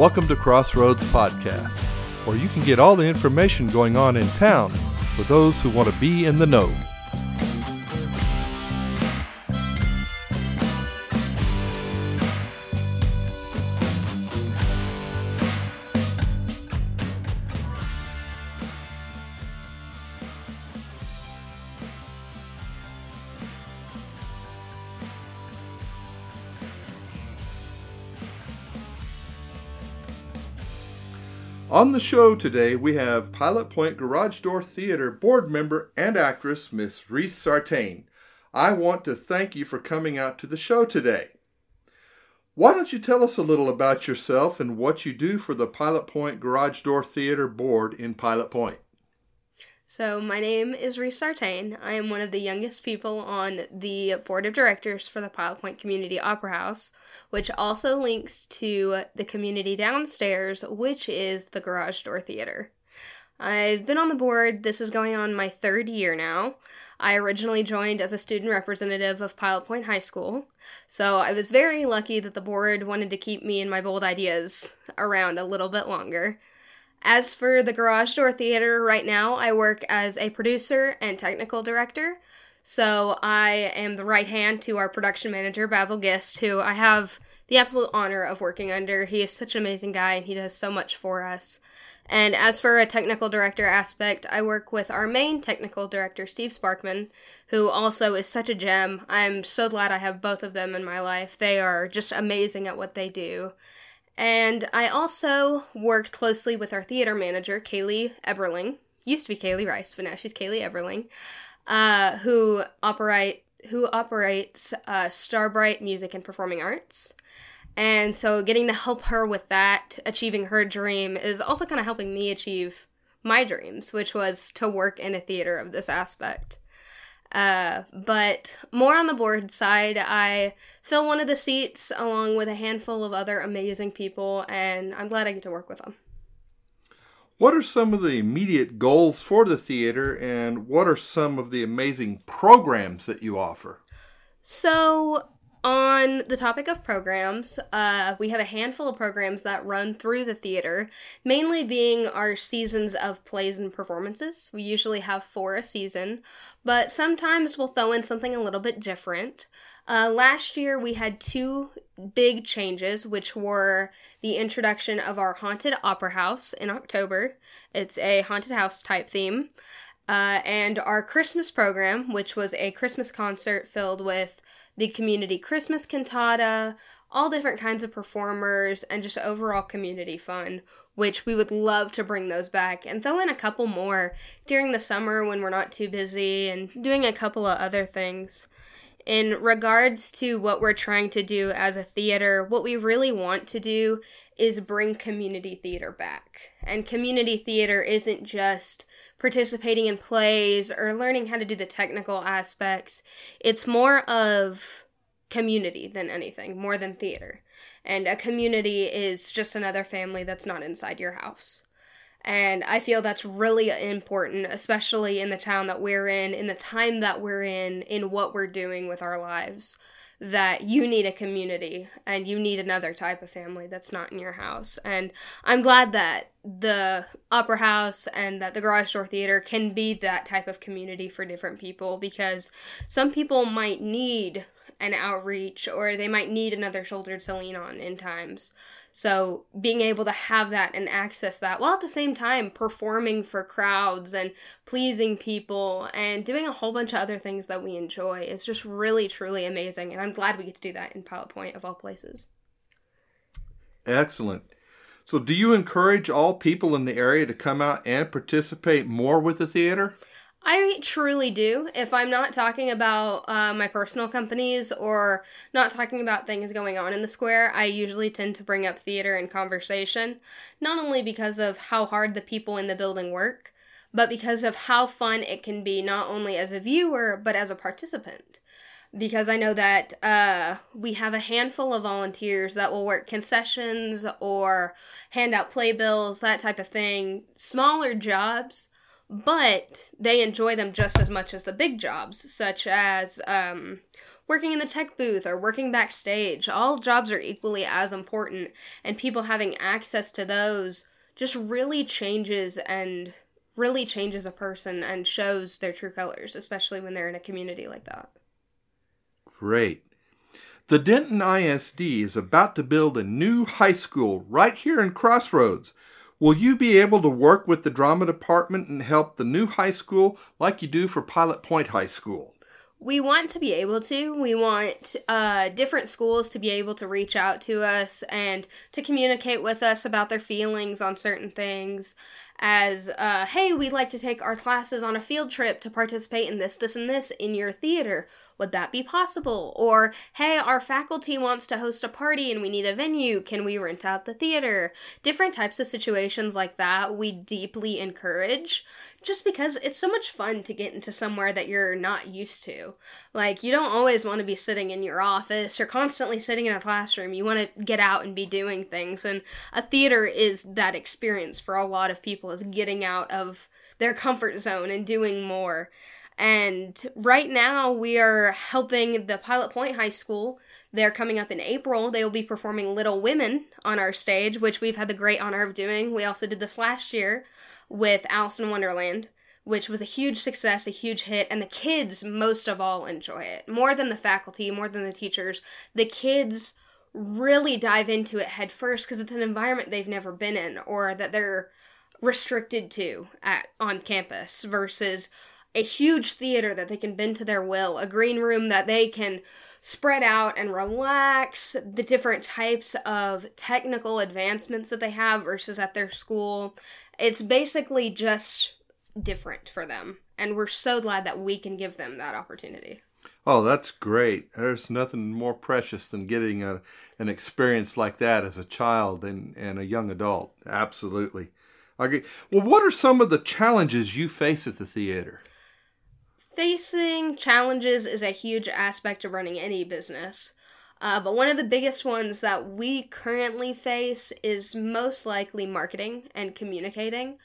Welcome to Crossroads Podcast, where you can get all the information going on in town for those who want to be in the know. On the show today, we have Pilot Point Garage Door Theater board member and actress Miss Reece Sartain. I want to thank you for coming out to the show today. Why don't you tell us a little about yourself and what you do for the Pilot Point Garage Door Theater board in Pilot Point? So, my name is Reece Sartain. I am one of the youngest people on the board of directors for the Pilot Point Community Opera House, which also links to the community downstairs, which is the Garage Door Theater. I've been on the board, this is going on my third year now. I originally joined as a student representative of Pilot Point High School, so I was very lucky that the board wanted to keep me and my bold ideas around a little bit longer. As for the Garage Door Theater, right now I work as a producer and technical director. So I am the right hand to our production manager, Basil Gist, who I have the absolute honor of working under. He is such an amazing guy and he does so much for us. And as for a technical director aspect, I work with our main technical director, Steve Sparkman, who also is such a gem. I'm so glad I have both of them in my life. They are just amazing at what they do. And I also worked closely with our theater manager, Kaylee Eberling. Used to be Kaylee Rice, but now she's Kaylee Eberling, uh, who operate who operates uh, Starbright Music and Performing Arts. And so, getting to help her with that, achieving her dream, is also kind of helping me achieve my dreams, which was to work in a theater of this aspect. Uh, but more on the board side, I fill one of the seats along with a handful of other amazing people, and I'm glad I get to work with them. What are some of the immediate goals for the theater, and what are some of the amazing programs that you offer? So, on the topic of programs, uh, we have a handful of programs that run through the theater, mainly being our seasons of plays and performances. We usually have four a season, but sometimes we'll throw in something a little bit different. Uh, last year, we had two big changes, which were the introduction of our Haunted Opera House in October. It's a haunted house type theme. Uh, and our Christmas program, which was a Christmas concert filled with the community Christmas cantata, all different kinds of performers, and just overall community fun, which we would love to bring those back and throw in a couple more during the summer when we're not too busy and doing a couple of other things. In regards to what we're trying to do as a theater, what we really want to do is bring community theater back. And community theater isn't just participating in plays or learning how to do the technical aspects. It's more of community than anything, more than theater. And a community is just another family that's not inside your house. And I feel that's really important, especially in the town that we're in, in the time that we're in, in what we're doing with our lives that you need a community and you need another type of family that's not in your house. And I'm glad that the Opera House and that the Garage Door Theater can be that type of community for different people because some people might need an outreach or they might need another shoulder to lean on in times. So being able to have that and access that while at the same time performing for crowds and pleasing people and doing a whole bunch of other things that we enjoy is just really truly amazing and I'm glad we get to do that in Pilot Point of all places. Excellent. So do you encourage all people in the area to come out and participate more with the theater? I truly do. If I'm not talking about uh, my personal companies or not talking about things going on in the square, I usually tend to bring up theater in conversation, not only because of how hard the people in the building work, but because of how fun it can be not only as a viewer, but as a participant. Because I know that uh, we have a handful of volunteers that will work concessions or hand out playbills, that type of thing, smaller jobs but they enjoy them just as much as the big jobs, such as um, working in the tech booth or working backstage. All jobs are equally as important, and people having access to those just really changes and really changes a person and shows their true colors, especially when they're in a community like that. Great. The Denton ISD is about to build a new high school right here in Crossroads. Will you be able to work with the drama department and help the new high school like you do for Pilot Point High School? we want to be able to. We want uh, different schools to be able to reach out to us and to communicate with us about their feelings on certain things. As, uh, hey, we'd like to take our classes on a field trip to participate in this, this, and this in your theater. Would that be possible? Or, hey, our faculty wants to host a party and we need a venue. Can we rent out the theater? Different types of situations like that we deeply encourage just because it's so much fun to get into somewhere that you're not used to. Like, you don't always want to be sitting in your office or constantly sitting in a classroom. You want to get out and be doing things. And a theater is that experience for a lot of people, is getting out of their comfort zone and doing more. And right now, we are helping the Pilot Point High School. They're coming up in April. They will be performing Little Women on our stage, which we've had the great honor of doing. We also did this last year with Alice in Wonderland, which was a huge success, a huge hit, and the kids, most of all, enjoy it. More than the faculty, more than the teachers. The kids really dive into it head first because it's an environment they've never been in or that they're restricted to at on campus versus a huge theater that they can bend to their will, a green room that they can spread out and relax, the different types of technical advancements that they have versus at their school. It's basically just different for them. And we're so glad that we can give them that opportunity. Oh, that's great. There's nothing more precious than getting a, an experience like that as a child and, and a young adult. Absolutely. Okay. Well, what are some of the challenges you face at the theater? Facing challenges is a huge aspect of running any business. Uh, but one of the biggest ones that we currently face is most likely marketing and communicating.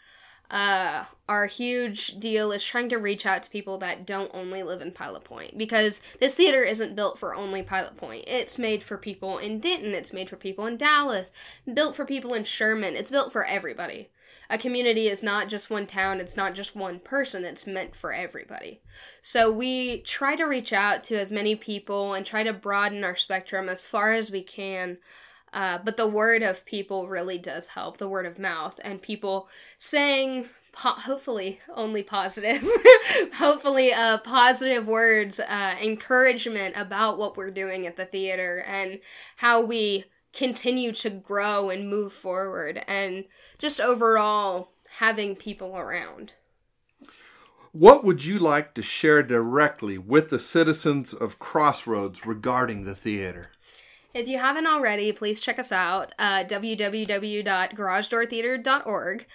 Uh, our huge deal is trying to reach out to people that don't only live in Pilot Point because this theater isn't built for only Pilot Point. It's made for people in Denton, it's made for people in Dallas, built for people in Sherman, it's built for everybody a community is not just one town, it's not just one person, it's meant for everybody. So we try to reach out to as many people and try to broaden our spectrum as far as we can. Uh, but the word of people really does help, the word of mouth, and people saying Po- hopefully only positive hopefully uh, positive words uh, encouragement about what we're doing at the theater and how we continue to grow and move forward and just overall having people around. What would you like to share directly with the citizens of Crossroads regarding the theater? If you haven't already, please check us out uh, www.garagedoortheater.org.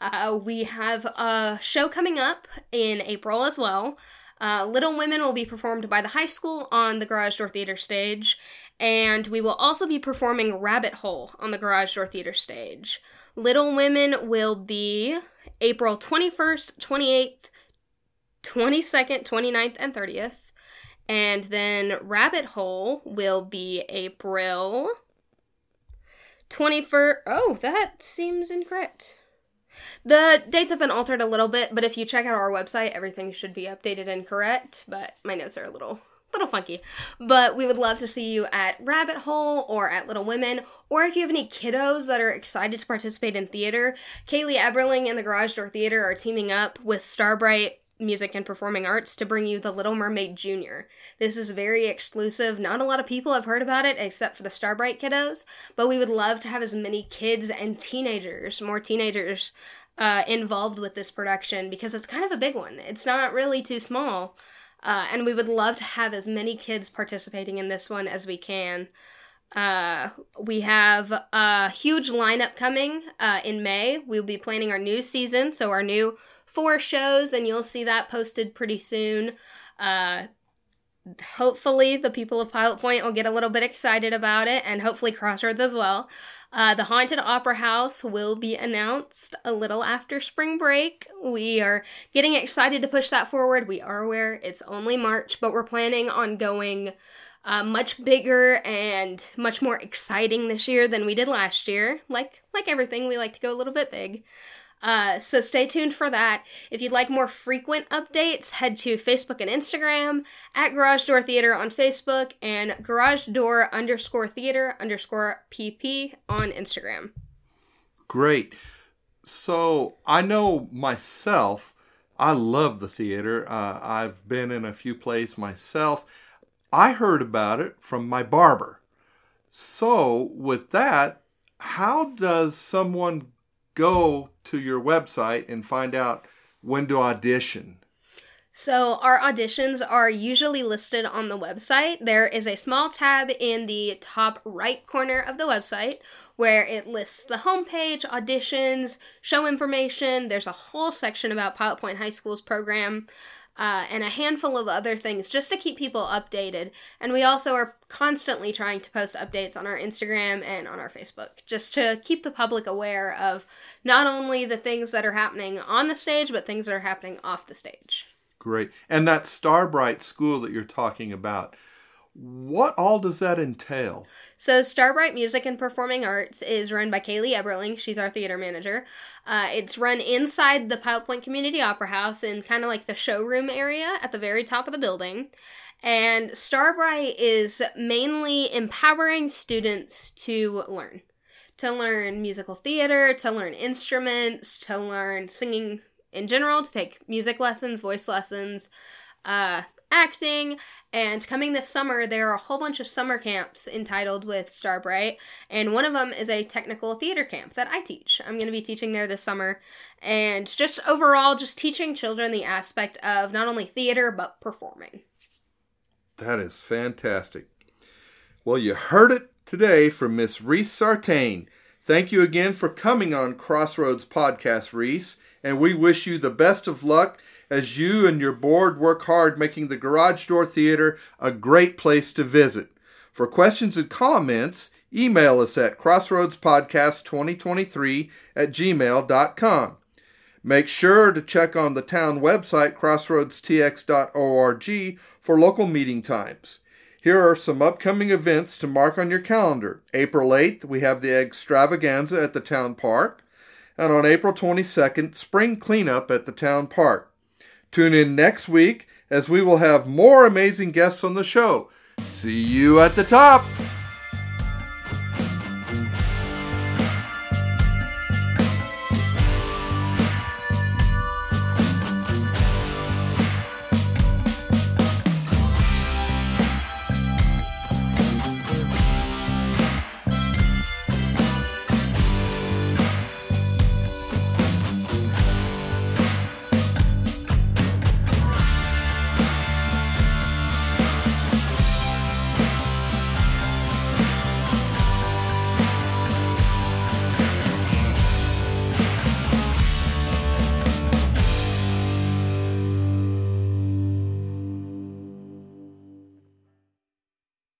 Uh, we have a show coming up in April as well. Uh, Little Women will be performed by the high school on the Garage Door Theater stage, and we will also be performing Rabbit Hole on the Garage Door Theater stage. Little Women will be April 21st, 28th, 22nd, 29th, and 30th. And then Rabbit Hole will be April 21st. Oh, that seems incorrect. The dates have been altered a little bit, but if you check out our website, everything should be updated and correct. But my notes are a little little funky. But we would love to see you at Rabbit Hole or at Little Women. Or if you have any kiddos that are excited to participate in theater, Kaylee Eberling and the Garage Door Theater are teaming up with Starbright Music and Performing Arts to bring you The Little Mermaid Junior. This is very exclusive. Not a lot of people have heard about it except for the Starbright kiddos, but we would love to have as many kids and teenagers, more teenagers, uh, involved with this production because it's kind of a big one. It's not really too small. Uh, and we would love to have as many kids participating in this one as we can. Uh, we have a huge lineup coming uh, in May. We'll be planning our new season, so our new four shows, and you'll see that posted pretty soon. Uh, hopefully the people of Pilot Point will get a little bit excited about it, and hopefully Crossroads as well. Uh, the Haunted Opera House will be announced a little after spring break. We are getting excited to push that forward. We are aware it's only March, but we're planning on going uh, much bigger and much more exciting this year than we did last year. Like like everything, we like to go a little bit big. Uh, so stay tuned for that. If you'd like more frequent updates, head to Facebook and Instagram at Garage Door Theater on Facebook and Garage Door underscore theater underscore PP on Instagram. Great. So I know myself, I love the theater. Uh, I've been in a few plays myself. I heard about it from my barber. So, with that, how does someone go to your website and find out when to audition? So, our auditions are usually listed on the website. There is a small tab in the top right corner of the website where it lists the homepage, auditions, show information. There's a whole section about Pilot Point High School's program uh, and a handful of other things just to keep people updated. And we also are constantly trying to post updates on our Instagram and on our Facebook just to keep the public aware of not only the things that are happening on the stage, but things that are happening off the stage. Great. And that Starbright school that you're talking about, what all does that entail? So, Starbright Music and Performing Arts is run by Kaylee Eberling. She's our theater manager. Uh, it's run inside the Pilot Point Community Opera House in kind of like the showroom area at the very top of the building. And Starbright is mainly empowering students to learn. To learn musical theater, to learn instruments, to learn singing in general, to take music lessons, voice lessons, uh, acting. And coming this summer, there are a whole bunch of summer camps entitled with Starbright, and one of them is a technical theater camp that I teach. I'm going to be teaching there this summer, and just overall, just teaching children the aspect of not only theater but performing. That is fantastic. Well, you heard it today from Miss Reece Sartain. Thank you again for coming on Crossroads Podcast, Reece, and we wish you the best of luck as you and your board work hard making the Garage Door Theater a great place to visit. For questions and comments, email us at crossroadspodcast2023 at gmail.com. Make sure to check on the town website, crossroadstx.org, for local meeting times. Here are some upcoming events to mark on your calendar. April 8th, we have the extravaganza at the town park. And on April 22nd, spring cleanup at the town park. Tune in next week as we will have more amazing guests on the show. See you at the top!